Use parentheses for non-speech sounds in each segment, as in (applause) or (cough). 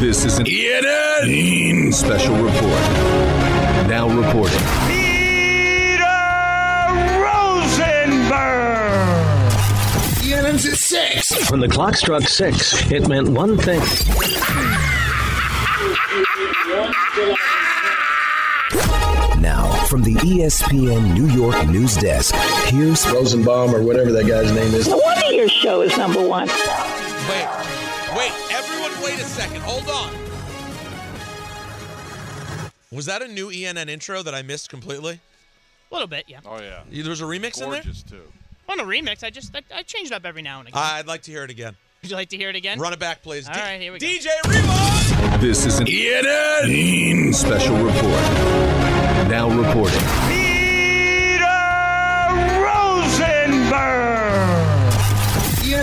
This is an ENN special report. Now reporting. Peter Rosenberg! ENN's at six. When the clock struck six, it meant one thing. Now, from the ESPN New York news desk, here's Rosenbaum or whatever that guy's name is. No wonder your show is number one. Wait, wait, everyone, wait a second. Hold on. Was that a new ENN intro that I missed completely? A little bit, yeah. Oh yeah, There was a remix in there? gorgeous too. On a remix, I just I, I change it up every now and again. I'd like to hear it again. (laughs) Would you like to hear it again? Run it back, please. All right, here we go. DJ Rewind! this is an ENN special report. Now reporting.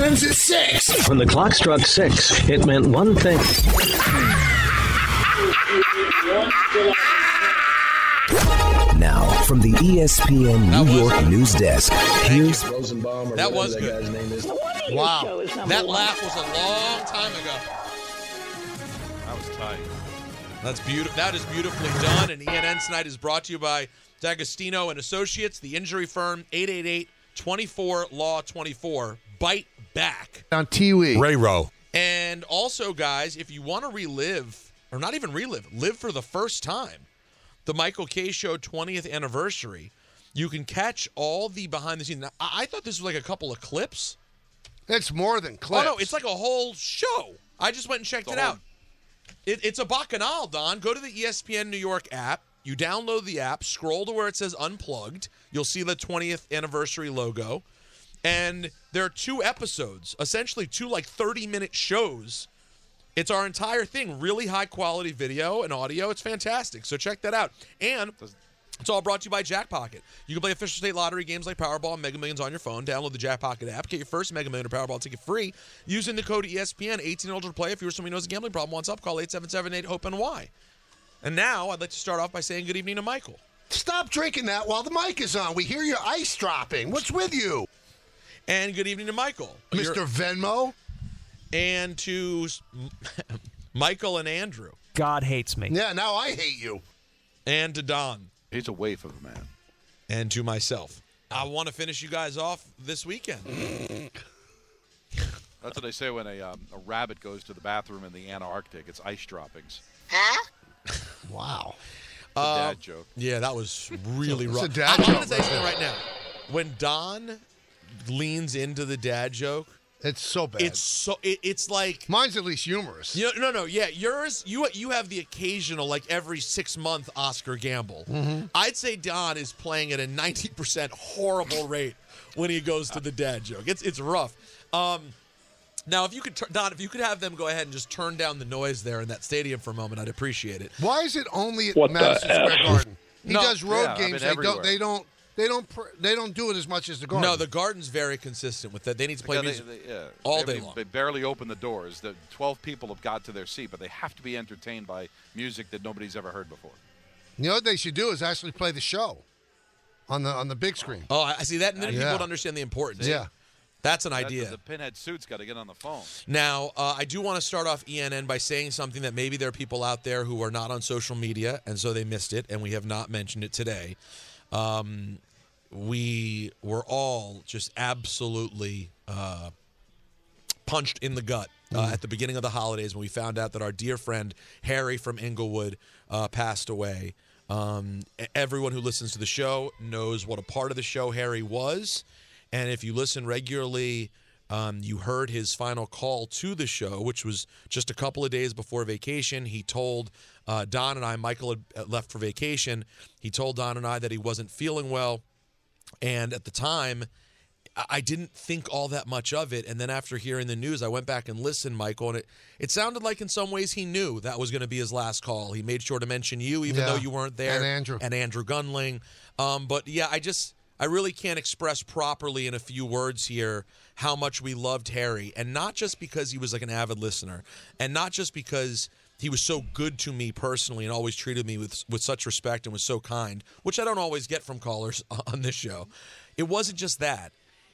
ENN's at six. When the clock struck six, it meant one thing. Now, from the ESPN New York good. news desk, here's Rosenbaum or That was that good. guy's name is. No wonder your Wow. is That one. laugh was a long time ago. That was tight. That's beautiful. That is beautifully done. And ENN tonight is brought to you by D'Agostino and Associates, the injury firm, 888-24-LAW-24. Bite back. On Tiwi. Ray Rowe. And also, guys, if you want to relive, or not even relive, live for the first time, the Michael Kay Show 20th anniversary, you can catch all the behind the scenes. Now, I, I thought this was like a couple of clips. It's more than clips. Oh, no, it's like a whole show. I just went and checked The it whole- out. It, it's a bacchanal, Don. Go to the ESPN New York app. You download the app, scroll to where it says unplugged. You'll see the 20th anniversary logo. And there are two episodes, essentially two like 30 minute shows. It's our entire thing, really high quality video and audio. It's fantastic. So check that out. And it's all brought to you by Jackpocket. You can play official state lottery games like Powerball and Mega Millions on your phone. Download the Jackpocket app. Get your first Mega Million or Powerball ticket free using the code ESPN. 18 and older to play. If you're someone who knows a gambling problem, wants up, call 877-8-HOPE-NY. And now I'd like to start off by saying good evening to Michael. Stop drinking that while the mic is on. We hear your ice dropping. What's with you, And good evening to Michael. You're- Mr. Venmo? And to (laughs) Michael and Andrew. God hates me. Yeah, now I hate you. And to Don. He's a waif of a man. And to myself. I want to finish you guys off this weekend. (laughs) That's what they say when a, um, a rabbit goes to the bathroom in the Antarctic. It's ice droppings. Huh? (laughs) wow. It's a dad joke. Yeah, that was really It's a rough. dad I'm, I'm joke gonna say something right now. When Don leans into the dad joke, It's so bad. it's so it, it's like Mine's at least humorous. you know, no no yeah yours you you have the occasional like every six month Oscar gamble. Mm-hmm. I'd say Don is playing at a ninety percent horrible rate when he goes to the dad joke. It's it's rough. Um, now if you could tur- Don if you could have them go ahead and just turn down the noise there in that stadium for a moment, I'd appreciate it. Why is it only at What Madison Square Garden? He No, does road yeah, I mean, games. they everywhere. don't. They don't. They don't. pr- They don't do it as much as the Garden. No, the Garden's very consistent with that. They need to play Yeah, they, music. they- yeah. all They- day long. They barely open the doors. The 12 people have got to their seat, but they have to be entertained by music that nobody's ever heard before. You know what they should do is actually play the show on the on the big screen. Oh, I I see that, and then Yeah. people would understand the importance. Yeah. That's an That- idea. The, pinhead suit's got to get on the phone. Now, uh, I do want to start off ENN by saying something that maybe there are people out there who are not on social media, and so they missed it, and we have not mentioned it today. Um, we were all just absolutely uh, punched in the gut uh, at the beginning of the holidays when we found out that our dear friend Harry from Englewood uh, passed away. Um, everyone who listens to the show knows what a part of the show Harry was. And if you listen regularly, um, you heard his final call to the show, which was just a couple of days before vacation. He told uh, Don and I, Michael had left for vacation. He told Don and I that he wasn't feeling well. And at the time, I- didn't think all that much of it. And then after hearing the news, I went back and listened, Michael, and it, it sounded like in some ways he knew that was going to be his last call. He made sure to mention you, even Yeah. though you weren't there, And Andrew. and Andrew Gunling. Um, but yeah, I just I really can't express properly in a few words here how much we loved Harry, and not just because he was like an avid listener, and not just because he was so good to me personally and always treated me with with such respect and was so kind, which I don't always get from callers (laughs) on this show. It wasn't just that.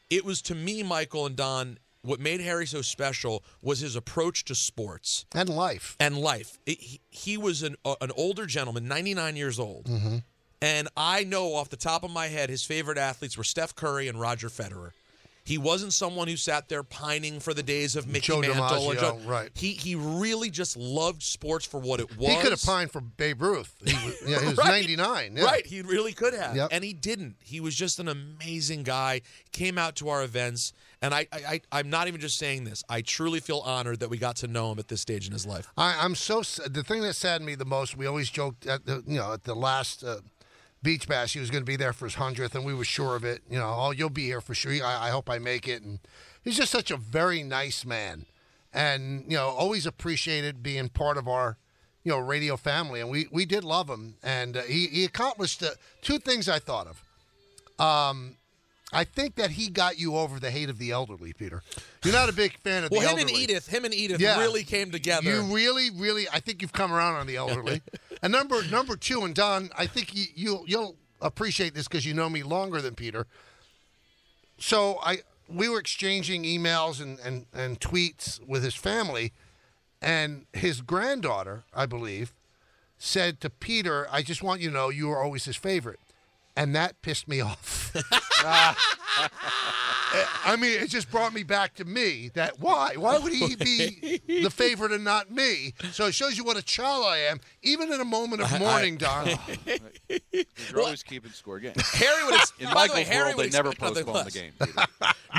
It was to me, Michael and Don. What made Harry so special was his approach to sports And life. and life. It- he, he was an uh, an older gentleman, 99 years old. And I know off the top of my head his favorite athletes were Steph Curry and Roger Federer. He wasn't someone who sat there pining for the days of Mickey Joe Mantle. DiMaggio, right. He he really just loved sports for what it was. He could have pined for Babe Ruth. He was, (laughs) yeah, he was Right. 99. Yeah. Right, he really could have, Yep. and he didn't. He was just an amazing guy. Came out to our events, and I, I, I I'm not even just saying this. I truly feel honored that we got to know him at this stage in his life. I, I'm so the thing that saddened me the most. We always joked at the you know at the last uh, beach bash he was going to be there for his hundredth, and we were sure of it. You know, oh, you'll be here for sure. I, I hope I make it. And he's just such a very nice man, and you know, always appreciated being part of our you know radio family, and we we did love him, and uh, he he accomplished uh, two things I thought of. Um, I think that he got you over the hate of the elderly, Peter. You're not a big fan of Well, the him and Edith, him and Edith Yeah. really came together. You really, really, I think you've come around on the elderly. (laughs) and number number two, and Don, I think you, you'll you'll appreciate this because you know me longer than Peter. So I we were exchanging emails and, and, and tweets with his family, and his granddaughter, I believe, said to Peter, "I just want you to know you were always his favorite," and that pissed me off. (laughs) I mean, it just brought me back to me. That why? Why would he be the favorite and not me? So it shows you what a child I am, even in a moment of mourning, Don. (laughs) You're always keeping score game. Harry would. (laughs) Ex- In by the way, Michael's Harry world, would they never postpone the game. Peter.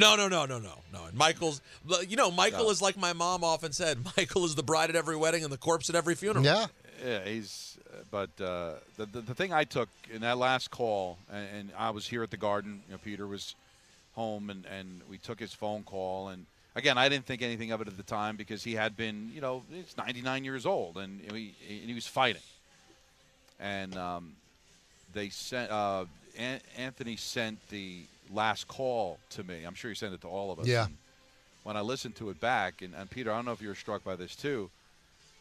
No, no, no, no, no, no. And Michael's, you know, Michael No. is like my mom often said. Michael is the bride at every wedding and the corpse at every funeral. Yeah. Yeah, he's. But uh, the, the the thing I took in that last call, and, and I was here at the Garden. You know, Peter was home, and and we took his phone call. And again, I didn't think anything of it at the time because he had been, you know, he's 99 years old, and he and he was fighting. And um, they sent uh, An- Anthony sent the last call to me. I'm sure he sent it to all of us. Yeah. And when I listened to it back, and, and Peter, I don't know if you were struck by this too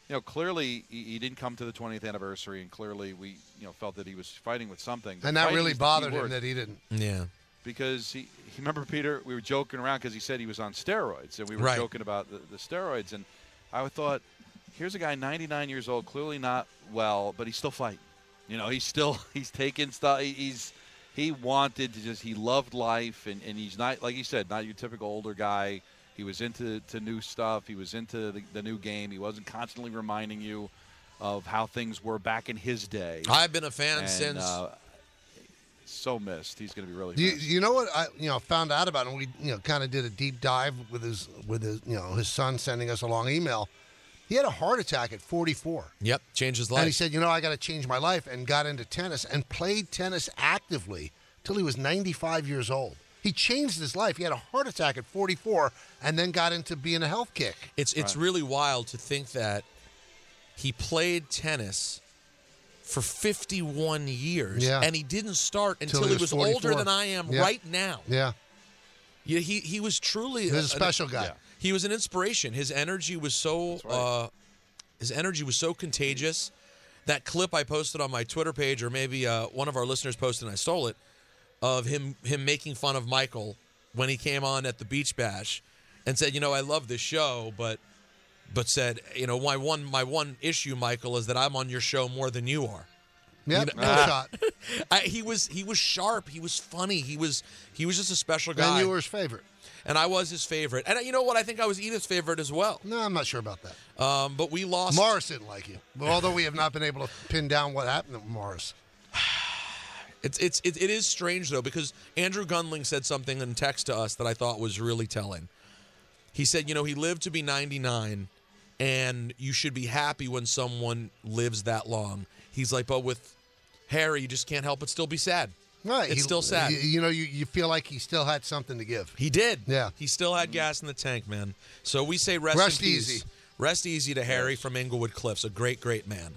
you know, clearly he, he didn't come to the 20th anniversary, and clearly we, you know, felt that he was fighting with something. But And that really is the key bothered him that he didn't. Yeah. because he, he (laughs) remember Peter, we were joking around because he said he was on steroids, and we were Right. joking about the, the steroids, and I thought, here's a guy 99 years old, clearly not well, but he's still fighting. You know, he's still (laughs) he's taking stuff. He's he wanted to just he loved life, and, and he's not like you said, not your typical older guy. He was into to new stuff. He was into the, the new game. He wasn't constantly reminding you of how things were back in his day. I've been a fan And, since. uh, so missed. He's going to be really. You, you know what I you know found out about him? We you know kind of did a deep dive with his with his you know his son sending us a long email. He had a heart attack at 44. yep, changed his life. And he said, you know, I got to change my life and got into tennis and played tennis actively till he was 95 years old. He changed his life. He had a heart attack at 44 and then got into being a health kick. It's it's really wild to think that he played tennis for 51 years, Yeah. and he didn't start Till until he he was was older than I am Yeah. right now. Yeah. Yeah, he he was truly He was a an- special guy. yeah. He was an inspiration. His energy was so right. uh, his energy was so contagious. That clip I posted on my Twitter page, or maybe uh, one of our listeners posted and I stole it, of him him making fun of Michael when he came on at the Beach Bash, and said, "You know, I love this show, but." But said, you know, my one my one issue, Michael, is that I'm on your show more than you are. Yep. You no know- shot. (laughs) I, he was he was sharp. He was funny. He was he was just a special guy. And you were his favorite. and I was his favorite. And you know what? I think I was Edith's favorite as well. No, I'm not sure about that. Um, but we lost. Morris didn't like you. Although we have not been able to pin down what happened to Morris. It's it's it, it is strange though because Andrew Gunling said something in text to us that I thought was really telling. He said, you know, he lived to be 99, and you should be happy when someone lives that long. He's like, but with Harry, you just can't help but still be sad. Right, It's he- still sad. You, you know, you, you feel like he still had something to give. He did. Yeah. He still had gas in the tank, man. So we say rest, Rest easy. Rest easy to Harry from Englewood Cliffs, a great, great man.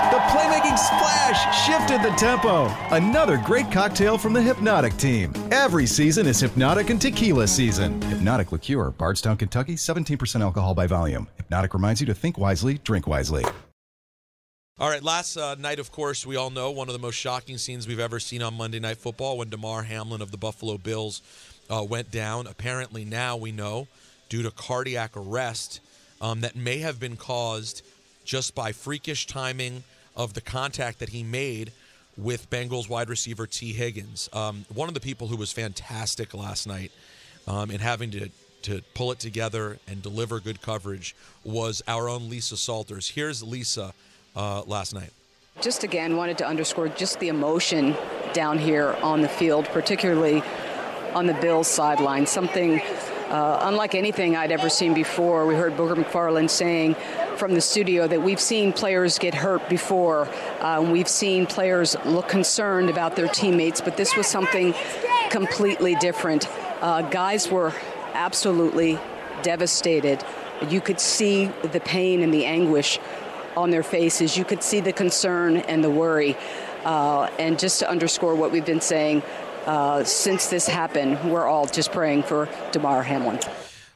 Playmaking splash shifted the tempo. Another great cocktail from the Hpnotiq team. Every season is Hpnotiq and Tequila season. Hpnotiq Liqueur, Bardstown, Kentucky, 17% alcohol by volume. Hpnotiq reminds you to think wisely, drink wisely. All right, last uh, night, of course, we all know one of the most shocking scenes we've ever seen on Monday Night Football when Damar Hamlin of the Buffalo Bills uh, went down. Apparently, now we know due to cardiac arrest um, that may have been caused just by freakish timing of the contact that he made with Bengals wide receiver Tee Higgins. Um, one of the people who was fantastic last night um, in having to to pull it together and deliver good coverage was our own Lisa Salters. Here's Lisa uh, last night. Just again, wanted to underscore just the emotion down here on the field, particularly on the Bills sideline. Something uh, unlike anything I'd ever seen before. We heard Booger McFarland saying from the studio that we've seen players get hurt before. Uh, we've seen players look concerned about their teammates, but this was something completely different. Uh, guys were absolutely devastated. You could see the pain and the anguish on their faces. You could see the concern and the worry. Uh, and just to underscore what we've been saying uh, since this happened, we're all just praying for Damar Hamlin.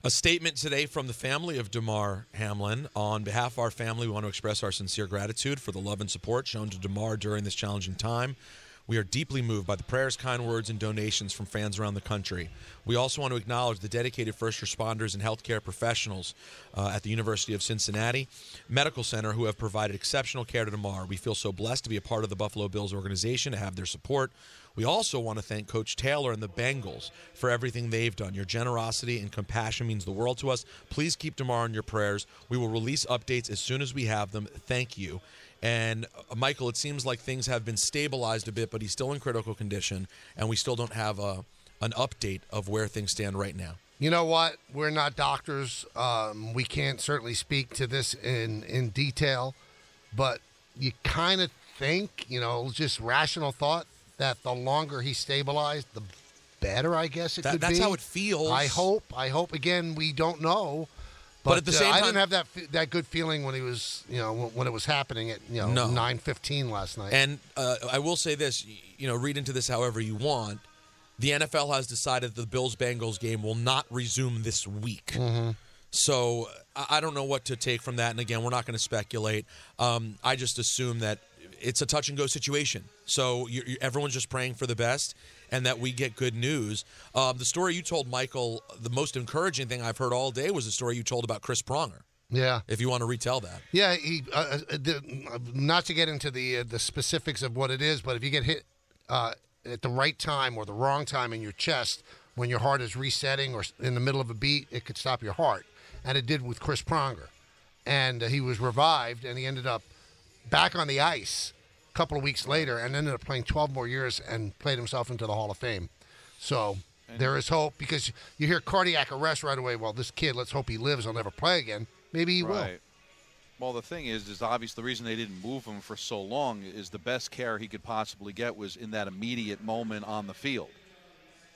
A statement today from the family of Damar Hamlin. On behalf of our family, we want to express our sincere gratitude for the love and support shown to Damar during this challenging time. We are deeply moved by the prayers, kind words, and donations from fans around the country. We also want to acknowledge the dedicated first responders and healthcare professionals uh, at the University of Cincinnati Medical Center who have provided exceptional care to Damar. We feel so blessed to be a part of the Buffalo Bills organization, to have their support. We also want to thank Coach Taylor and the Bengals for everything they've done. Your generosity and compassion means the world to us. Please keep Damar in your prayers. We will release updates as soon as we have them. Thank you. And uh, Michael, it seems like things have been stabilized a bit, but he's still in critical condition, and we still don't have a, an update of where things stand right now. You know what? We're not doctors. Um, we can't certainly speak to this in in detail, but you kind of think, you know, just rational thought that the longer he's stabilized, the better. I guess it That- could that's be. how it feels. I hope. I hope. Again, we don't know. But, But at the uh, same I time- didn't have that that good feeling when he was, you know, when, when it was happening at you know No. nine fifteen last night. And uh, I will say this, you know, read into this however you want. The NFL has decided the Bills Bengals game will not resume this week. Mm-hmm. So I I don't know what to take from that. And again, we're not going to speculate. Um, I just assume that it's a touch and go situation. So you you everyone's just praying for the best and that we get good news. Um, the story you told, Michael, the most encouraging thing I've heard all day was the story you told about Chris Pronger. yeah. If you want to retell that. Yeah, he. Uh, uh, the, not to get into the uh, the specifics of what it is, but if you get hit uh, at the right time or the wrong time in your chest when your heart is resetting or in the middle of a beat, it could stop your heart, and it did with Chris Pronger, and uh, he was revived, and he ended up back on the ice couple of weeks later, and ended up playing 12 more years and played himself into the Hall of Fame. So. There is hope because you hear cardiac arrest right away. Well, this kid, let's hope he lives. He'll never play again. Maybe he will. Right. Well, the thing is, is obvious the reason they didn't move him for so long is the best care he could possibly get was in that immediate moment on the field.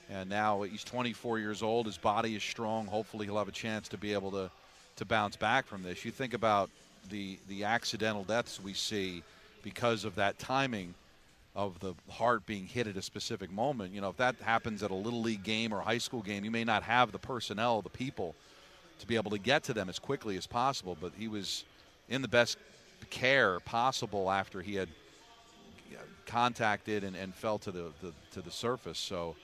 And now he's 24 years old. His body is strong. Hopefully, he'll have a chance to be able to to bounce back from this. You think about the the accidental deaths we see because of that timing of the heart being hit at a specific moment. You know, if that happens at a little league game or high school game, you may not have the personnel, the people to be able to get to them as quickly as possible. But he was in the best care possible after he had contacted and, and fell to the, the to the surface. So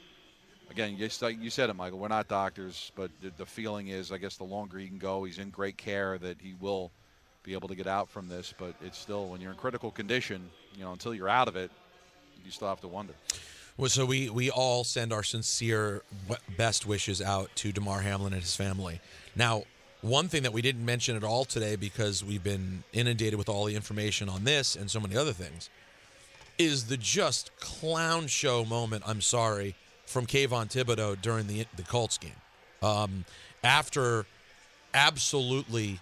again, you, like you said it, Michael. We're not doctors, but the, the feeling is, I guess, the longer he can go, he's in great care that he will be able to get out from this. But it's still when you're in critical condition, you know, until you're out of it, you still have to wonder. Well, so we we all send our sincere best wishes out to Damar Hamlin and his family. Now, one thing that we didn't mention at all today because we've been inundated with all the information on this and so many other things is the just clown show moment. I'm sorry from Kayvon Thibodeaux during the the Colts game um, after absolutely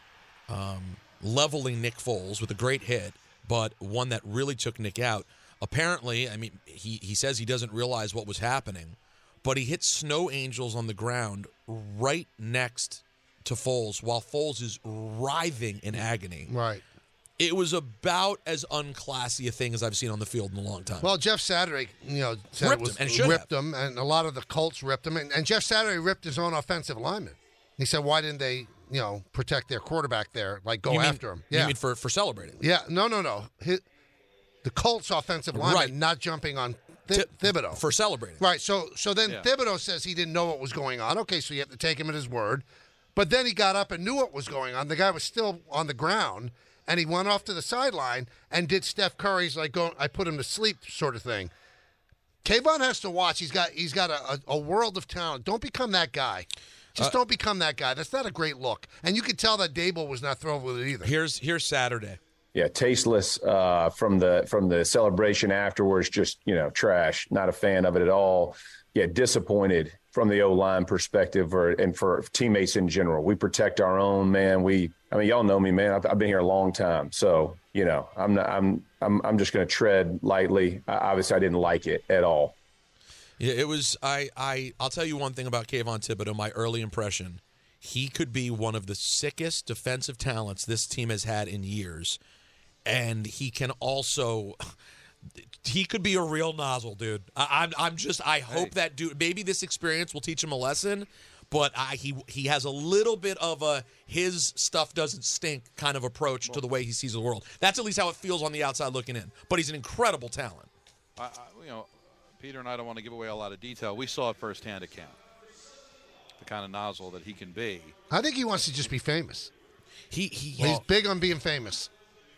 um, leveling Nick Foles with a great hit, but one that really took Nick out. Apparently, I mean, he he says he doesn't realize what was happening, but he hit Snow Angels on the ground right next to Foles while Foles is writhing in agony. Right. It was about as unclassy a thing as I've seen on the field in a long time. Well, Jeff Saturday, you know, said Ripped it was, him, and ripped him, and a lot of the Colts ripped him, and, and Jeff Saturday ripped his own offensive lineman. He said, "Why didn't they, you know, protect their quarterback there? Like go You mean- after him? you Yeah, mean for for celebrating? yeah, no, no, no. Hi the Colts offensive lineman Right. not jumping on Thi- Thibodeaux for celebrating. Right. So, so then Yeah. Thibodeaux says he didn't know what was going on. Okay, so you have to take him at his word. But then he got up and knew what was going on. The guy was still on the ground, and he went off to the sideline and did Steph Curry's like go. I put him to sleep sort of thing. Kayvon has to watch. He's got he's got a, a, a world of talent. Don't become that guy. Just Uh, don't become that guy. That's not a great look. And you could tell that Daboll was not thrilled with it either. Here's here's Saturday. yeah, tasteless uh, from the from the celebration afterwards. Just you know, trash. Not a fan of it at all. Yeah, disappointed from the O line perspective, or and for teammates in general. We protect our own man. We, I mean, y'all know me, man. I've, I've been here a long time, so you know, I'm not, I'm I'm I'm just going to tread lightly. I, obviously, I didn't like it at all. Yeah, it was. I, I, I'll tell you one thing about Kayvon Thibodeaux. My early impression, he could be one of the sickest defensive talents this team has had in years, and he can also. He could be a real nozzle, dude. I, I'm, I'm just. I hope that dude. Maybe this experience will teach him a lesson. But I, he he has a little bit of a his stuff doesn't stink kind of approach to the way he sees the world. That's at least how it feels on the outside looking in. But he's an incredible talent. I, I, you know, Peter and I don't want to give away a lot of detail. We saw it firsthand at camp. The kind of nozzle that he can be. I think he wants to just be famous. He, he he's big on being famous.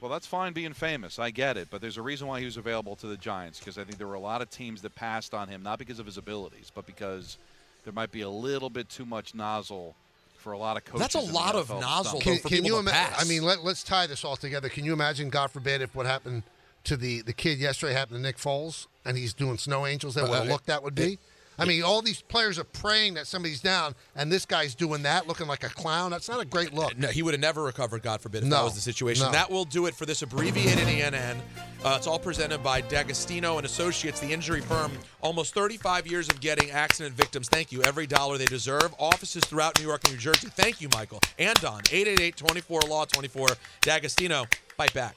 Well, that's fine being famous. I get it. But there's a reason why he was available to the Giants because I think there were a lot of teams that passed on him, not because of his abilities, but because there might be a little bit too much nozzle for a lot of coaches. That's a lot of nozzle, stomach. Can, for can you imagine? I mean, let, let's tie this all together. Can you imagine, God forbid, if what happened to the, the kid yesterday happened to Nick Foles and he's doing snow angels? That what a look that would be. it- I mean, all these players are praying that somebody's down, and this guy's doing that, looking like a clown. That's not a great look. No, he would have never recovered, God forbid, if No. that was the situation. No. That will do it for this abbreviated ENN. Uh, it's all presented by D'Agostino and Associates, the injury firm. Almost 35 years of getting accident victims. Thank you. Every dollar they deserve. Offices throughout New York and New Jersey. Thank you, Michael. And Don. 888-24-LAW-24. D'Agostino. Bite back.